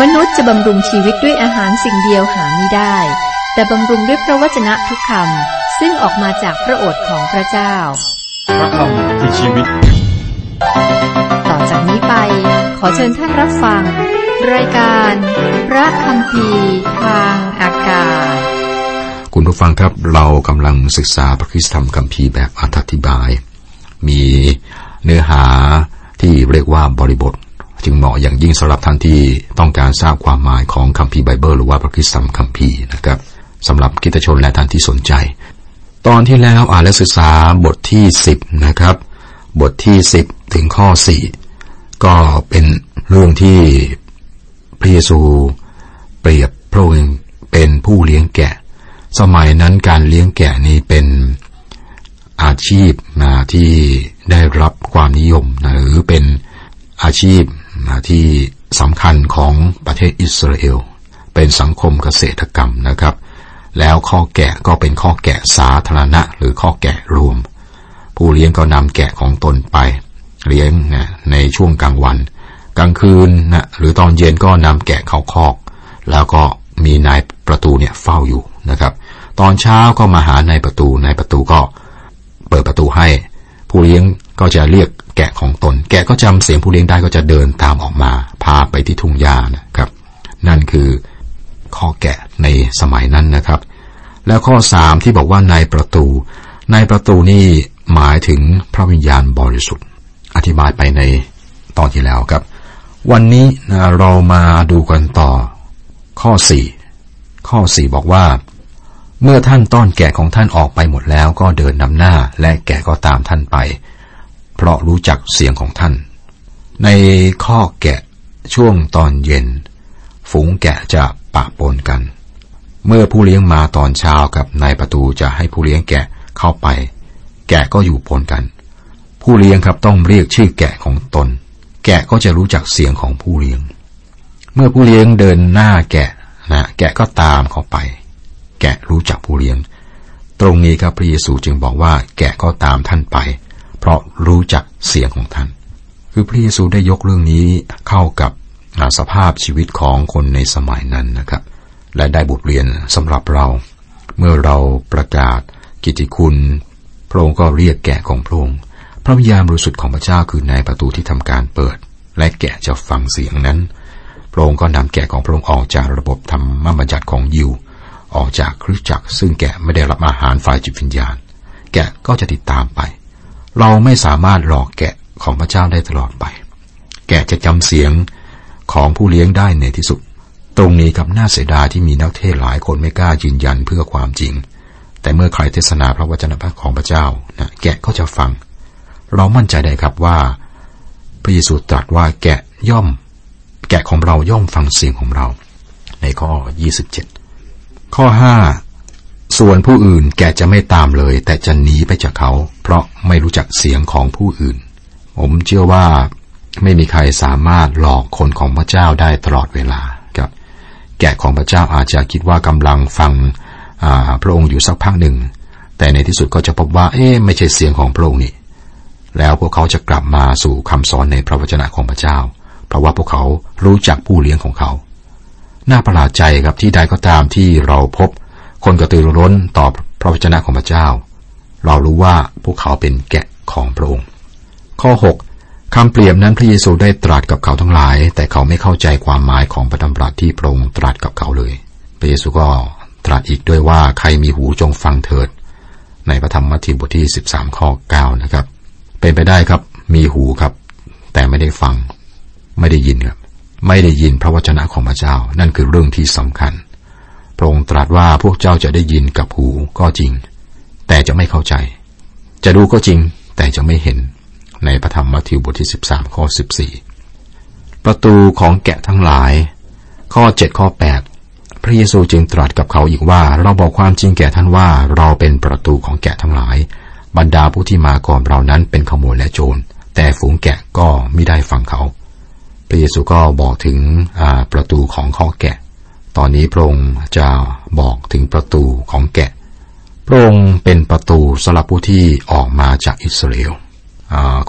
มนุษย์จะบำรุงชีวิตด้วยอาหารสิ่งเดียวหาไม่ได้ แต่บำรุงด้วยพระวจนะทุกคำซึ่งออกมาจากพระโอษฐ์ของพระเจ้า พระคำคือชีวิต ต่อจากนี้ไป ขอเชิญท่านรับฟัง รายการ พระคำพีทางอากาศ คุณผู้ฟังครับเรากำลังศึกษาพระคริสตธรรมคัมภีร์แบบอธิบาย มีเนื้อหาที่เรียกว่าบริบท จึงเหมาะอย่างยิ่งสำหรับท่านที่ต้องการทราบความหมายของคัมภีร์ไบเบิลหรือว่าพระคิสตัมคัมภีร์นะครับสำหรับกิตชนและท่านที่สนใจ ตอนที่แล้วอ่านและศึกษาบทที่สิบนะครับ บทที่สิบถึงข้อสี่ก็เป็นเรื่องที่พระเยซูเปรียบพระองค์เป็นผู้เลี้ยงแกะ สมัยนั้นการเลี้ยงแกะนี่เป็นอาชีพนะที่ได้รับความนิยมนะหรือเป็นอาชีพ ที่สำคัญของประเทศอิสราเอล เป็นสังคมเกษตรกรรมนะครับ แล้วข้อแกะก็เป็นข้อแกะสาธารณะ หรือข้อแกะรวม ผู้เลี้ยงก็นำแกะของตนไป เลี้ยงนะในช่วงกลางวัน กลางคืนนะหรือตอนเย็นก็นำแกะเข้าคอก แล้วก็มีนายประตูเนี่ยเฝ้าอยู่นะครับ ตอนเช้าก็มาหานายประตูนายประตูก็เปิดประตูให้ ผู้เลี้ยงก็จะเรียก แกะของตน แกะก็จำเสียงผู้เลี้ยงได้ก็จะเดินตามออกมา พาไปที่ทุ่งหญ้านะครับ นั่นคือข้อแกะในสมัยนั้นนะครับ แล้วข้อสามที่บอกว่านายประตูนายประตูนี่หมายถึงพระวิญญาณบริสุทธิ์ อธิบายไปในตอนที่แล้วครับ วันนี้นะเรามาดูกันต่อ ข้อสี่ข้อสี่บอกว่า เมื่อท่านต้อนแกะของท่านออกไปหมดแล้วก็เดินนำหน้าและแกะก็ตามท่านไป เพราะรู้จักเสียงของท่าน ในข้อแกะช่วงตอนเย็น ฝูงแกะจะปะปนกัน เมื่อผู้เลี้ยงมาตอนเช้ากับนายประตูจะให้ผู้เลี้ยงแกะเข้าไป แกะก็อยู่ปนกัน ผู้เลี้ยงครับต้องเรียกชื่อแกะของตน แกะก็จะรู้จักเสียงของผู้เลี้ยง เมื่อผู้เลี้ยงเดินหน้าแกะนะแกะก็ตามเข้าไป แกะรู้จักผู้เลี้ยง ตรงนี้ครับพระเยซูจึงบอกว่า แกะก็ตามท่านไป เพราะรู้จักเสียงของท่าน คือพระเยซูได้ยกเรื่องนี้เข้ากับสภาพชีวิตของคนในสมัยนั้นนะครับ และได้บทเรียนสำหรับเรา เมื่อเราประกาศกิตติคุณ พระองค์ก็เรียกแกะของพระองค์พระวิญญาณบริสุทธิ์ของพระเจ้าคือในประตูที่ทำการเปิด และแกะจะฟังเสียงนั้น พระองค์ก็นำแกะของพระองค์ออกจากระบบธรรมบัญญัติของยิว ออกจากคริสตจักร ซึ่งแกะไม่ได้รับอาหารฝ่ายจิตวิญญาณ แกะก็จะติดตามไป เราไม่สามารถหลอกแกะของพระเจ้าได้ตลอดไป แกะจะจำเสียงของผู้เลี้ยงได้ในที่สุด ตรงนี้กับน่าเสียดายที่มีนักเทศหลายคนไม่กล้ายืนยันเพื่อความจริง แต่เมื่อใครเทศนาพระวจนะของพระเจ้านะแกะก็จะฟัง เรามั่นใจได้ครับว่า พระเยซูตรัสว่าแกะย่อม แกะของเราย่อมฟังเสียงของเรา ในข้อ 27 ข้อ 5 ส่วนผู้อื่นแกจะไม่ตามเลย แต่จะหนีไปจากเขา เพราะไม่รู้จักเสียงของผู้อื่น ผมเชื่อว่าไม่มีใครสามารถหลอกคนของพระเจ้าได้ตลอดเวลาครับแกะของพระเจ้าอาจจะคิดว่ากำลังฟังพระองค์อยู่สักพักหนึ่ง แต่ในที่สุดก็จะพบว่า เอ๊ะไม่ใช่เสียงของพระองค์นี่แล้วพวกเขาจะกลับมาสู่คำสอนในพระวจนะของพระเจ้า เพราะว่าพวกเขารู้จักผู้เลี้ยงของเขา น่าประหลาดใจครับที่ใดก็ตามที่เราพบ คนกระตือรือร้นต่อพระวจนะของพระเจ้า เรารู้ว่าพวกเขาเป็นแกะของพระองค์ ข้อ 6คำเปรียบนั้นพระเยซูได้ตรัสกับเขาทั้งหลาย แต่เขาไม่เข้าใจความหมายของพระดำรัสที่พระองค์ตรัสกับเขาเลย พระเยซูก็ตรัสอีกด้วยว่าใครมีหูจงฟังเถิด ในพระธรรมมัทธิวบทที่ 13 ข้อ 9 นะครับ เป็นไปได้ครับ มีหูครับ แต่ไม่ได้ฟัง ไม่ได้ยินครับ ไม่ได้ยินพระวจนะของพระเจ้า นั่นคือเรื่องที่สำคัญ ระองค์ตรัสว่าพวกเจ้าจะได้ยินกับหูก็จริง แต่จะไม่เข้าใจ จะดูก็จริง แต่จะไม่เห็น ในพระธรรมมัทธิวบทที่ 13 ข้อ 14 ประตูของแกะทั้งหลาย ข้อ 7 ข้อ 8 พระเยซูจึงตรัสกับเขาอีกว่า เราบอกความจริงแก่ท่านว่าเราเป็นประตูของแกะทั้งหลาย บรรดาผู้ที่มาก่อนเรานั้นเป็นขโมยและโจร แต่ฝูงแกะก็ไม่ได้ฟังเขา พระเยซูก็บอกถึงประตูของข้อแกะ ตอนนี้พระองค์จะบอกถึงประตูของแกะ พระองค์เป็นประตูสำหรับผู้ที่ออกมาจากอิสราเอล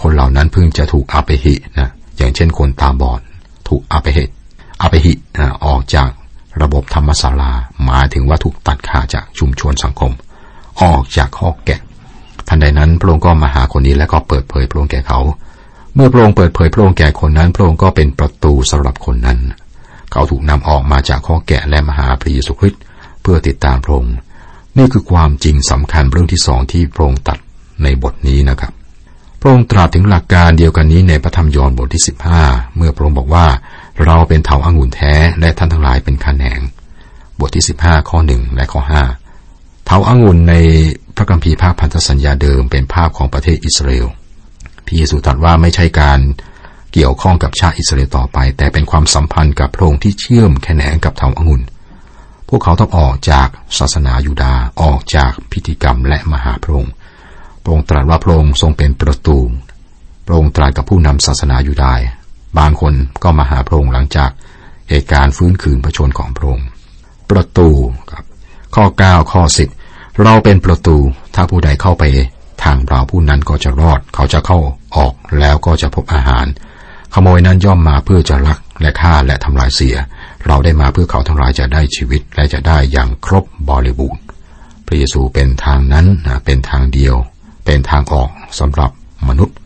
คนเหล่านั้นเพิ่งจะถูกอาเปหินะอย่างเช่นคนตาบอดถูกอาเปหิอภิหิออกจากระบบธรรมศาลาหมายถึงว่าถูกตัดขาดจากชุมชนสังคม ออกจากข้อแกะทันใดนั้นพระองค์ก็มาหาคนนี้และก็เปิดเผยพระองค์แก่เขา เมื่อพระองค์เปิดเผยพระองค์แก่คนนั้น พระองค์ก็เป็นประตูสำหรับคนนั้น เขาถูกนำออกมาจากข้อแกะและมหาพระเยซูคริสต์เพื่อติดตามพระองค์นี่คือความจริงสำคัญเรื่องที่สองที่พระองค์ตัดในบทนี้นะครับ พระองค์ตรัสถึงหลักการเดียวกันนี้ในพระธรรมยอห์นบทที่สิบห้าเมื่อพระองค์บอกว่าเราเป็นเถาอางุ่นแท้และท่านทั้งหลายเป็นขแขนง บทที่สิบห้าข้อหนึ่งและข้อห้าเถาอางุ่นในพระคัมภีร์ภาคพันธสัญญาเดิมเป็นภาพของประเทศอิสราเอลพระเยซูตรัสว่าไม่ใช่การ เกี่ยวข้องกับชาติอิสราเอลต่อไป แต่เป็นความสัมพันธ์กับพระองค์ที่เชื่อมแขนงกับเถาอางุ่นพวกเขาต้องออกจากศาสนายูดาห์ออกจากพิธีกรรมและมหาพระองค์พระองค์ตรัสว่าพระองค์ทรงเป็นประตูพระองค์ตรัสกับผู้นำศาสนายูดาห์บางคนก็มาหาพระองค์หลังจากเหตุการณ์ฟื้นคืนพระชนของพระองค์ประตูครับข้อ 9 ข้อ 10 เราเป็นประตูถ้าผู้ใดเข้าไปทางเราผู้นั้นก็จะรอด เขาจะเข้าออกแล้วก็จะพบอาหาร ขโมยนั้นย่อมมาเพื่อจะลักและฆ่าและทำลายเสีย เราได้มาเพื่อเขาทั้งหลายจะได้ชีวิตและจะได้อย่างครบบริบูรณ์ พระเยซูเป็นทางนั้นนะเป็นทางเดียว เป็นทางออกสำหรับมนุษย์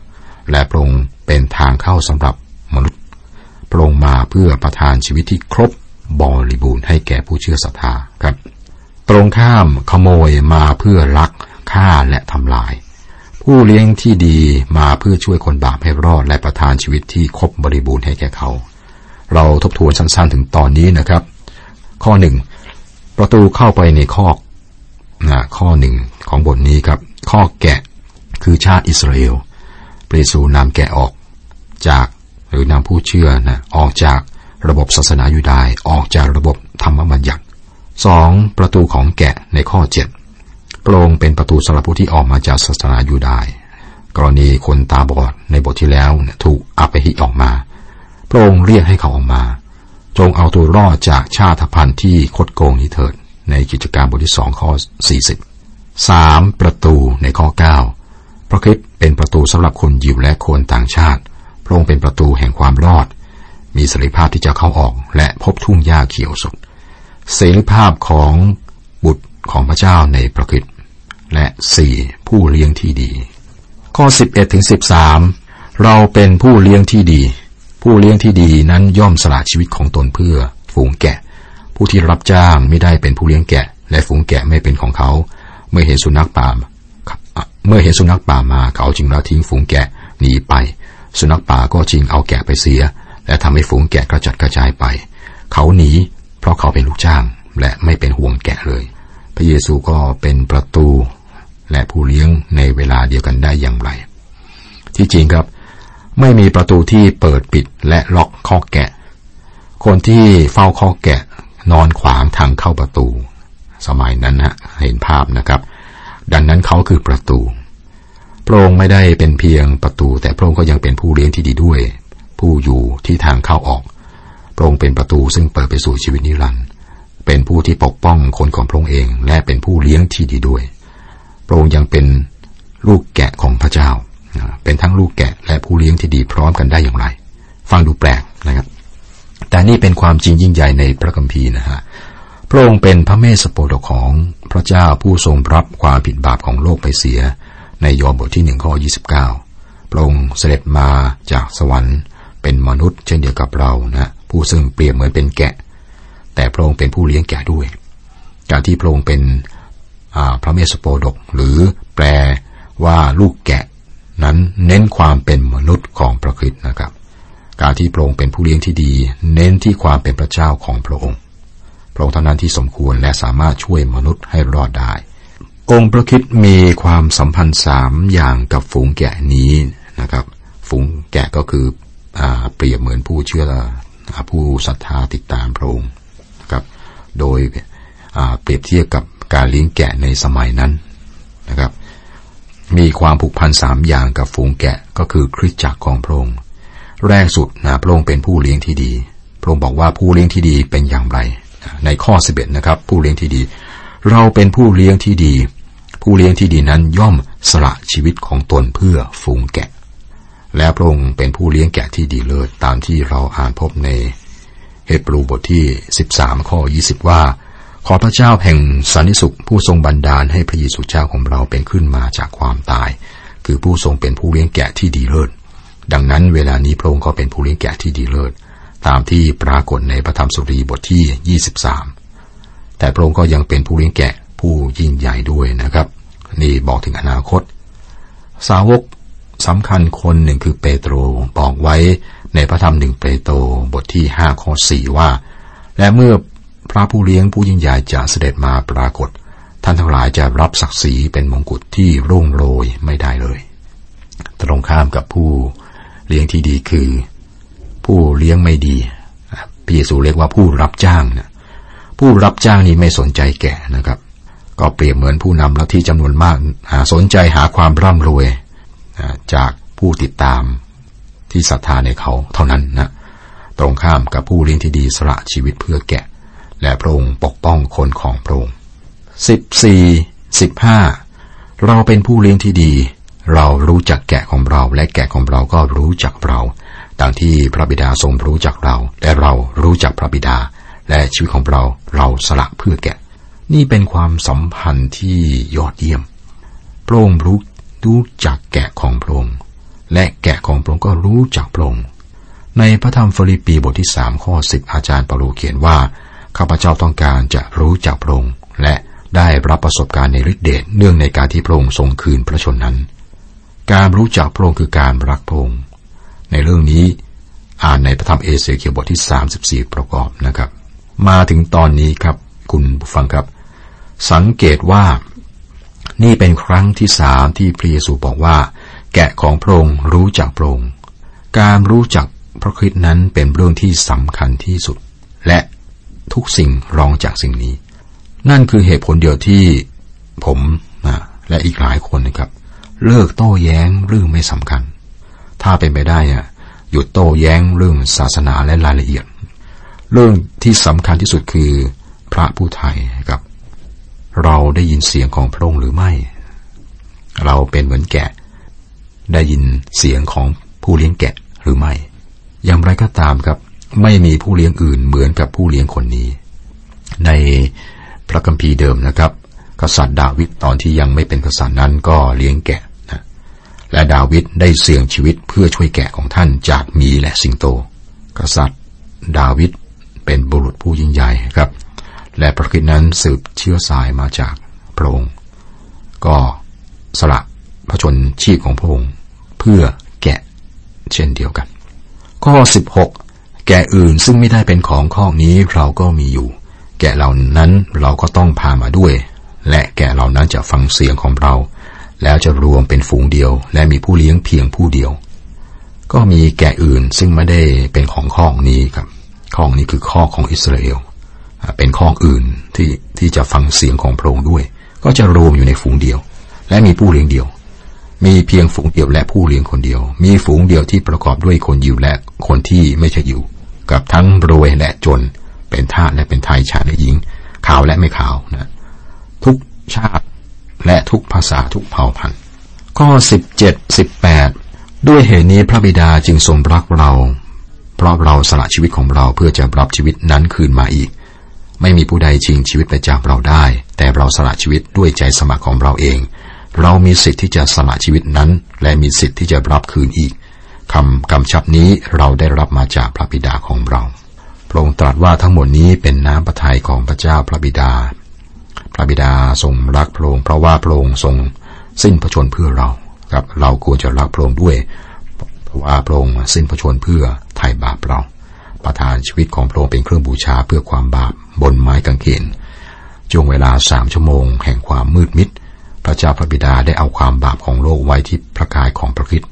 และพระองค์เป็นทางเข้าสำหรับมนุษย์พระองค์มาเพื่อประทานชีวิตที่ครบบริบูรณ์ให้แก่ผู้เชื่อศรัทธาครับ ตรงข้ามขโมยมาเพื่อลักฆ่าและทำลาย ผู้เลี้ยงที่ดีมาเพื่อช่วยคนบาปให้รอดและประทานชีวิตที่ครบบริบูรณ์ให้แก่เขา เราทบทวนสั้นๆถึงตอนนี้นะครับ ข้อหนึ่งประตูเข้าไปในข้อนะข้อหนึ่งของบทนี้ครับ ข้อแกะคือชาติอิสราเอลเปรซูนำแกะออกจากหรือนำผู้เชื่อนะออกจากระบบศาสนายูดายออกจากระบบธรรมบัญญัติสองประตูของแกะในข้อเจ็ด โปรงเป็นประตูสำหรับผู้ที่ออกมาจากศาสนายูดายกรณีคนตาบอดในบทที่แล้วถูกอัปหิออกมาโปรงเรียกให้เขาออกมา จงเอาตัวรอดจากชาติพันธุ์ที่คดโกงนี้เถิด ในกิจการบทที่สองข้อสี่สิบสามประตูในข้อเก้าพระคิดเป็นประตูสำหรับคนยิวและคนต่างชาติ พระองค์เป็นประตูแห่งความรอด มีเสรีภาพที่จะเข้าออก และพบทุ่งหญ้าเขียวสด เสรีภาพของบุตรของพระเจ้าในประคิด และสี่ผู้เลี้ยงที่ดี ข้อ 11ถึง13 เราเป็นผู้เลี้ยงที่ดี ผู้เลี้ยงที่ดีนั้นย่อมสละชีวิตของตนเพื่อฝูงแกะ ผู้ที่รับจ้างไม่ได้เป็นผู้เลี้ยงแกะ และฝูงแกะไม่เป็นของเขา เมื่อเห็นสุนัขป่าเมื่อเห็นสุนัขป่ามาเขาจึงละทิ้งฝูงแกะหนีไป สุนัขป่าก็จริงเอาแกะไปเสีย และทำให้ฝูงแกะกระจัดกระจายไป เขาหนีเพราะเขาเป็นลูกจ้างและไม่เป็นห่วงแกะเลย พระเยซูก็เป็นประตู และผู้เลี้ยงในเวลาเดียวกันได้อย่างไร ที่จริงครับ ไม่มีประตูที่เปิดปิดและล็อกข้อแกะ คนที่เฝ้าข้อแกะนอนขวางทางเข้าประตู สมัยนั้นฮะเห็นภาพนะครับ ดังนั้นเขาคือประตู พระองค์ไม่ได้เป็นเพียงประตู แต่พระองค์ก็ยังเป็นผู้เลี้ยงที่ดีด้วย ผู้อยู่ที่ทางเข้าออก พระองค์เป็นประตูซึ่งเปิดไปสู่ชีวิตนิรันดร์เป็นผู้ที่ปกป้องคนของพระองค์เอง และเป็นผู้เลี้ยงที่ดีด้วย พระองค์ยังเป็นลูกแกะของพระเจ้า เป็นทั้งลูกแกะและผู้เลี้ยงที่ดีพร้อมกันได้อย่างไร ฟังดูแปลกนะครับ แต่นี่เป็นความจริงยิ่งใหญ่ในพระคัมภีร์นะฮะ พระองค์เป็นพระเมสสโปรดของพระเจ้าผู้ทรงรับความผิดบาปของโลกไปเสีย ในยอห์นบทที่หนึ่งข้อยี่สิบเก้าพระองค์เสด็จมาจากสวรรค์ เป็นมนุษย์เช่นเดียวกับเรานะผู้ซึ่งเปรียบเหมือนเป็นแกะ แต่พระองค์เป็นผู้เลี้ยงแกะด้วย การที่พระองค์เป็น พระเมสโปดก หรือแปลว่าลูกแกะ นั้นเน้นความเป็นมนุษย์ของพระคริสต์นะครับ การที่พระองค์เป็นผู้เลี้ยงที่ดี เน้นที่ความเป็นพระเจ้าของพระองค์ พระองค์เท่านั้นที่สมควรและสามารถช่วยมนุษย์ให้รอดได้ องค์พระคิดมีความสัมพันธ์สามอย่างกับฝูงแกะนี้นะครับ ฝูงแกะก็คืออเปรียบเหมือนผู้เชื่อผู้ศรัทธาติดตามพระองค์นะครับ โดยเปรียบเทียบกับ การเลี้ยงแกะในสมัยนั้นนะครับ มีความผูกพันสามอย่างกับฝูงแกะก็คือคริสตจักรของพระองค์แรกสุดนะพระองค์เป็นผู้เลี้ยงที่ดี พระองค์บอกว่าผู้เลี้ยงที่ดีเป็นอย่างไร ในข้อสิบเอ็ดนะครับ ผู้เลี้ยงที่ดี เราเป็นผู้เลี้ยงที่ดี ผู้เลี้ยงที่ดีนั้นย่อมสละชีวิตของตนเพื่อฝูงแกะ และพระองค์เป็นผู้เลี้ยงแกะที่ดีเลิศตามที่เราอ่านพบในเฮบรูบทที่13ข้อ20ว่า ขอพระเจ้าแห่งสันนิสุขผู้ทรงบันดาลให้พระเยซูเจ้าของเราเป็นขึ้นมาจากความตาย คือผู้ทรงเป็นผู้เลี้ยงแกะที่ดีเลิศดังนั้นเวลานี้พระองค์ก็เป็นผู้เลี้ยงแกะที่ดีเลิศตามที่ปรากฏในพระธรรมสุรีบทที่ 23 แต่พระองค์ก็ยังเป็นผู้เลี้ยงแกะผู้ยิ่งใหญ่ด้วยนะครับ นี่บอกถึงอนาคต สาวกสำคัญคนหนึ่งคือเปโตรบอกไว้ในพระธรรมหนึ่งเปโตรบทที่ห้าข้อสี่ว่า และเมื่อ พระผู้เลี้ยงผู้ยิ่งใหญ่จะเสด็จมาปรากฏ ท่านทั้งหลายจะรับศักดิ์ศรีเป็นมงกุฎที่รุ่งโรยไม่ได้เลย ตรงข้ามกับผู้เลี้ยงที่ดีคือ ผู้เลี้ยงไม่ดีพระเยซูเรียกว่าผู้รับจ้างนะผู้รับจ้างนี้ไม่สนใจแก่นะครับ ก็เปรียบเหมือนผู้นำแล้วที่จำนวนมากหาสนใจหาความร่ำรวยจากผู้ติดตามที่ศรัทธาในเขาเท่านั้นนะตรงข้ามกับผู้เลี้ยงที่ดีสละชีวิตเพื่อแกะ และพระองค์ปกป้องคนของพระองค์สิบสี่สิบห้าเราเป็นผู้เลี้ยงที่ดี เรารู้จักแกะของเราและแกะของเราก็รู้จักเราดังที่พระบิดาทรงรู้จักเรา และเรารู้จักพระบิดา และชีวิตของเราเราสละเพื่อแกะ นี่เป็นความสัมพันธ์ที่ยอดเยี่ยมพระองค์รู้รู้จักแกะของพระองค์และแกะของพระองค์ก็รู้จักพระองค์ในพระธรรมฟิลิปปีบทที่สามข้อสิบอาจารย์เปาโลเขียนว่า ข้าพเจ้าต้องการจะรู้จักพระองค์และได้รับประสบการณ์ในฤทธิเดชเนื่องในการที่พระองค์ทรงคืนพระชนนั้น การรู้จักพระองค์คือการรักพระองค์ในเรื่องนี้อ่านในพระธรรมเอเสเคียบทที่สามสิบสี่ประกอบนะครับ มาถึงตอนนี้ครับ คุณผู้ฟังครับ สังเกตว่านี่เป็นครั้งที่สามที่พระเยซูบอกว่า แกะของพระองค์รู้จักพระองค์การรู้จักพระคริสต์นั้นเป็นเรื่องที่สำคัญที่สุด และ ทุกสิ่งรองจากสิ่งนี้ นั่นคือเหตุผลเดียวที่ผมนะและอีกหลายคนนะครับ เลิกโต้แย้งเรื่องไม่สำคัญ ถ้าเป็นไปได้อะหยุดโต้แย้งเรื่องศาสนาและรายละเอียด เรื่องที่สำคัญที่สุดคือพระผู้ไทยครับ เราได้ยินเสียงของพระองค์หรือไม่ เราเป็นเหมือนแกะ ได้ยินเสียงของผู้เลี้ยงแกะหรือไม่ อย่างไรก็ตามครับ ไม่มีผู้เลี้ยงอื่นเหมือนกับผู้เลี้ยงคนนี้ ในพระคัมภีร์เดิมนะครับ กษัตริย์ดาวิดตอนที่ยังไม่เป็นกษัตริย์นั้นก็เลี้ยงแกะนะและดาวิดได้เสี่ยงชีวิตเพื่อช่วยแกะของท่านจากมีและสิงโต กษัตริย์ ดาวิดเป็นบุรุษผู้ยิ่งใหญ่ครับ และพระคิดนั้นสืบเชื้อสายมาจากพระองค์ ก็สละพระชนชีพของพระองค์เพื่อแกะเช่นเดียวกัน ข้อ 16 แกะอื่นซึ่งไม่ได้เป็นของข้อนี้เราก็มีอยู่ แกะเหล่านั้นเราก็ต้องพามาด้วย และแกะเหล่านั้นจะฟังเสียงของเรา แล้วจะรวมเป็นฝูงเดียว และมีผู้เลี้ยงเพียงผู้เดียว ก็มีแกะอื่นซึ่งไม่ได้เป็นของข้องนี้ครับข้องนี้คือข้อของอิสราเอลเป็นข้องอื่นที่ที่จะฟังเสียงของพระองค์ด้วย ก็จะรวมอยู่ในฝูงเดียว และมีผู้เลี้ยงเดียวมีเพียงฝูงเดียวและผู้เลี้ยงคนเดียว มีฝูงเดียวที่ประกอบด้วยคนยิวและคนที่ไม่ใช่ยิว กับทั้งรวยและจน เป็นทาสและเป็นไทยชายและหญิง ขาวและไม่ขาวนะทุกชาติและทุกภาษาทุกเผ่าพันธุ์ข้อสิบเจ็ดสิบแปดด้วยเหตุนี้พระบิดาจึงทรงรักเรา เพราะเราสละชีวิตของเราเพื่อจะรับชีวิตนั้นคืนมาอีก ไม่มีผู้ใดชิงชีวิตไปจากเราได้ แต่เราสละชีวิตด้วยใจสมัครของเราเอง เรามีสิทธิ์ที่จะสละชีวิตนั้น และมีสิทธิ์ที่จะรับคืนอีก คำกำชับนี้เราได้รับมาจากพระบิดาของเรา พระองค์ตรัสว่าทั้งหมดนี้เป็นน้ำพระทัยของพระเจ้าพระบิดา พระบิดาทรงรักพระองค์เพราะว่าพระองค์ทรงสิ้นพระชนเพื่อเราครับเราควรจะรักพระองค์ด้วยเพราะว่าพระองค์สิ้นพระชนเพื่อไถ่บาปเรา ประทานชีวิตของพระองค์เป็นเครื่องบูชาเพื่อความบาปบนไม้กางเขนช่วงเวลาสามชั่วโมงแห่งความมืดมิด พระเจ้าพระบิดาได้เอาความบาปของโลกไว้ที่พระกายของพระคิด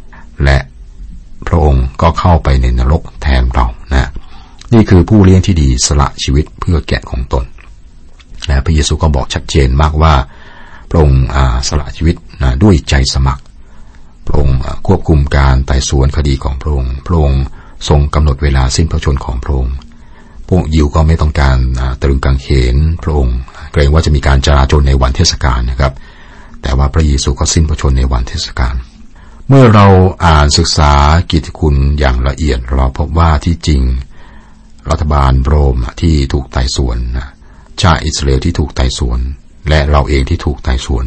และ พระองค์ก็เข้าไปในนรกแทนเรานะ นี่คือผู้เลี้ยงที่ดีสละชีวิตเพื่อแกะของตนและพระเยซูก็บอกชัดเจนมากว่า พระองค์สละชีวิตนะด้วยใจสมัคร พระองค์ควบคุมการไต่สวนคดีของพระองค์ พระองค์ทรงกำหนดเวลาสิ้นพระชนของพระองค์พวกยิวก็ไม่ต้องการตรึงกางเขนพระองค์ เกรงว่าจะมีการจราจนในวันเทศกาลนะครับ แต่ว่าพระเยซูก็สิ้นพระชนในวันเทศกาล เมื่อเราอ่านศึกษากิตติคุณอย่างละเอียดเราพบว่าที่จริง รัฐบาลโรมที่ถูกไต่สวนชาติอิสราเอลที่ถูกไต่สวน และเราเองที่ถูกไต่สวน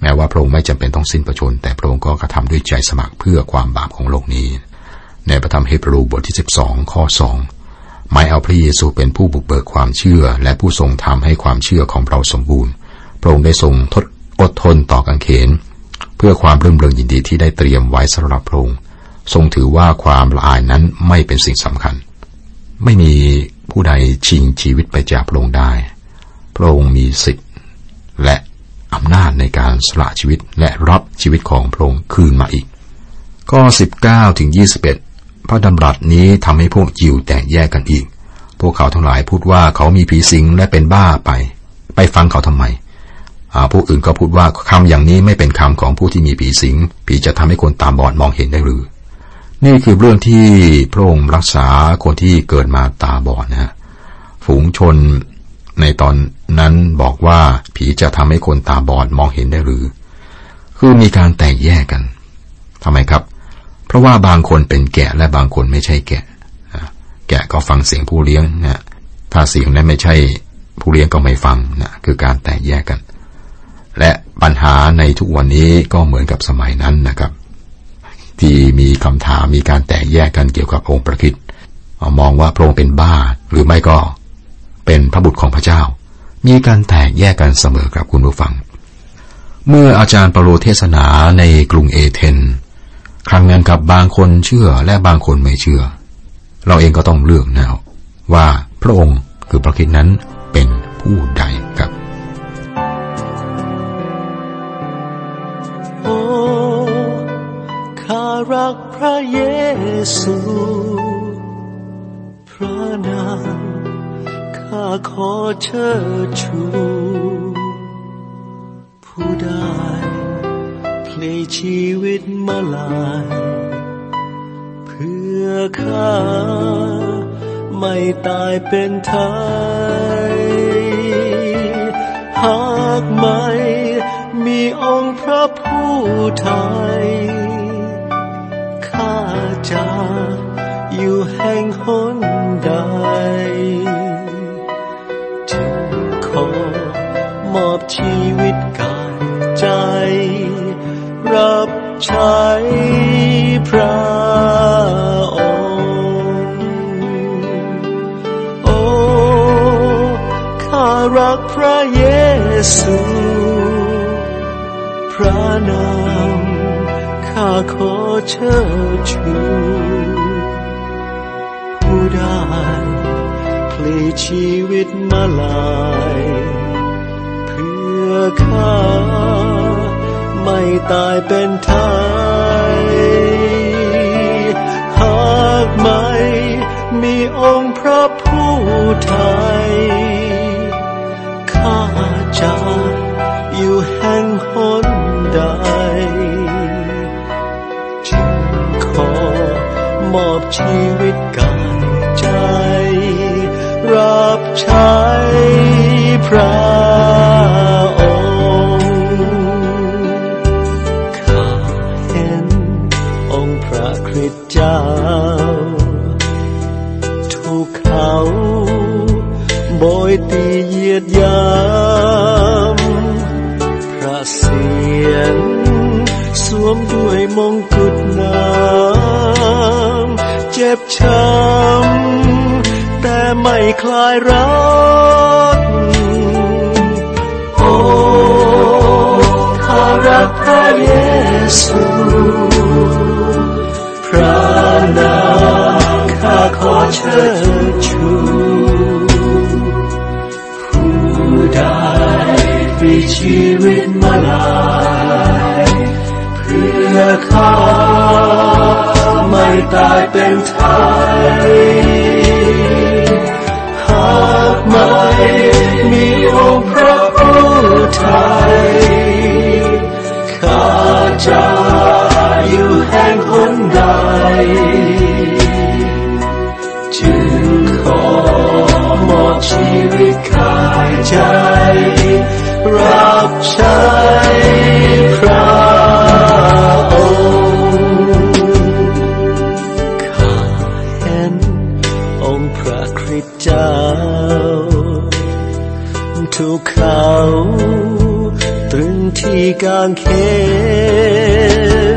แม้ว่าพระองค์ไม่จำเป็นต้องสิ้นประชน แต่พระองค์ก็กระทำด้วยใจสมัครเพื่อความบาปของโลกนี้ ในพระธรรมเฮบรูบทที่ 12 ข้อ 2 หมายเอาพระเยซูเป็นผู้บุกเบิกความเชื่อ และผู้ทรงทำให้ความเชื่อของเราสมบูรณ์ พระองค์ได้ทรงทดอดทนต่อกังเขน เพื่อความรื่นเริงยินดีที่ได้เตรียมไว้สำหรับพระองค์ทรงถือว่าความละอายนั้นไม่เป็นสิ่งสำคัญ ไม่มีผู้ใดชิงชีวิตไปจากพระองค์ได้ พระองค์มีสิทธิ์และอำนาจในการสละชีวิตและรับชีวิตของพระองค์คืนมาอีก ข้อ 19ถึง21 พระดำรัสนี้ทำให้พวกยิวแตกแยกกันอีก พวกเขาทั้งหลายพูดว่าเขามีผีสิงและเป็นบ้าไป ไปฟังเขาทำไม ผู้อื่นก็พูดว่าคำอย่างนี้ไม่เป็นคำของผู้ที่มีผีสิง ผีจะทำให้คนตาบอดมองเห็นได้หรือ นี่คือเรื่องที่พระองค์รักษาคนที่เกิดมาตาบอดนะฮะ ฝูงชนในตอนนั้นบอกว่าผีจะทำให้คนตาบอดมองเห็นได้หรือ คือมีการแตกแยกกันทำไมครับ เพราะว่าบางคนเป็นแกะและบางคนไม่ใช่แกะ แกะก็ฟังเสียงผู้เลี้ยงนะถ้าเสียงนั้นไม่ใช่ผู้เลี้ยงก็ไม่ฟังนะคือการแตกแยกกัน และปัญหาในทุกวันนี้ก็เหมือนกับสมัยนั้นนะครับ ที่มีคำถามมีการแตกแยกกันเกี่ยวกับองค์ประคิดมองว่าพระองค์เป็นบ้าหรือไม่ก็เป็นพระบุตรของพระเจ้า มีการแตกแยกกันเสมอครับคุณผู้ฟัง เมื่ออาจารย์เปโลเทศนาในกรุงเอเธนครั้งนั้นกับบางคนเชื่อและบางคนไม่เชื่อ เราเองก็ต้องเลือกนะว่าพระองค์คือพระคิดนั้นเป็นผู้ใดครับ กพระเยซู พระนามข้าขอเชิดชู ผู้ได้พลีชีวิตมาลาย เพื่อข้าไม่ตายเป็นไทย หากไม่มีองค์พระผู้ไทย จะอยู่แห่งหนใดจึงขอมอบชีวิตกายใจ รับใช้พระองค์โอ้ข้ารักพระเยซู ขอเชิดชูผู้ได้พลีชีวิตมาลาย เพื่อข้าไม่ตายเป็นไทยหากไม่มีองค์พระผู้ไทย ข้าจะอยู่แห่งหนใด ชีวิตกายใจ รับใช้พระองค์ข้าเห็นองค์พระคริสต์เจ้าถูกเขาบอยตีเยียดยามพระเสียรสวมด้วยมง คลายรัก โอ้ข้ารักพระเยซูพระนามข้าขอเชิดชูผู้ได้ปลีชีวิตมาลายเพื่อข้าไม่ตายเป็นไทยากไม่มีองค์พระผู้ไทยข้าจะอยู่แห่งหนใด จึงขอมอบชีวิตกายใจ รับใช้พระองค์ข้าเห็นองค์พระ ถูกเขา ตรึงที่กางเข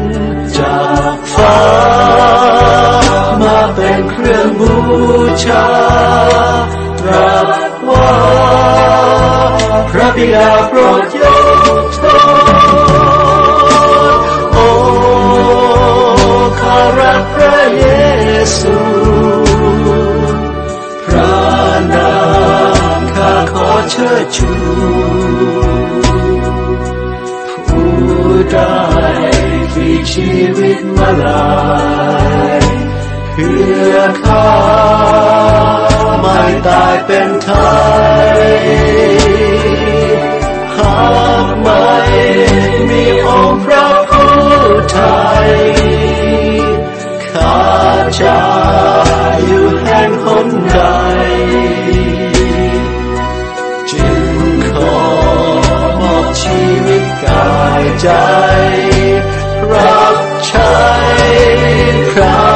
นจากฟ้า มาเป็นเครื่องบูชารับว่า พระบิดาโปรดยกโทษโอ้ข้ารักพระเยซู ชูผู้ได้ที่ชีวิตมาลายเพื่อข้าไม่ตายเป็นไทยหากไม่มีองค์พระผู้ไทยข้าจะอยู่แห่งหนใด ใจ รับใช้พระ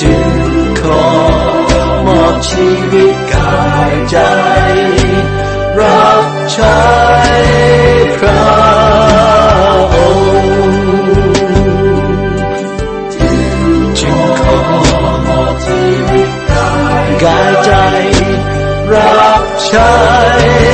จึงขอมอบชีวิตกายใจ รับใช้พระองค์จึงขอมอบชีวิตกายใจ รับใช้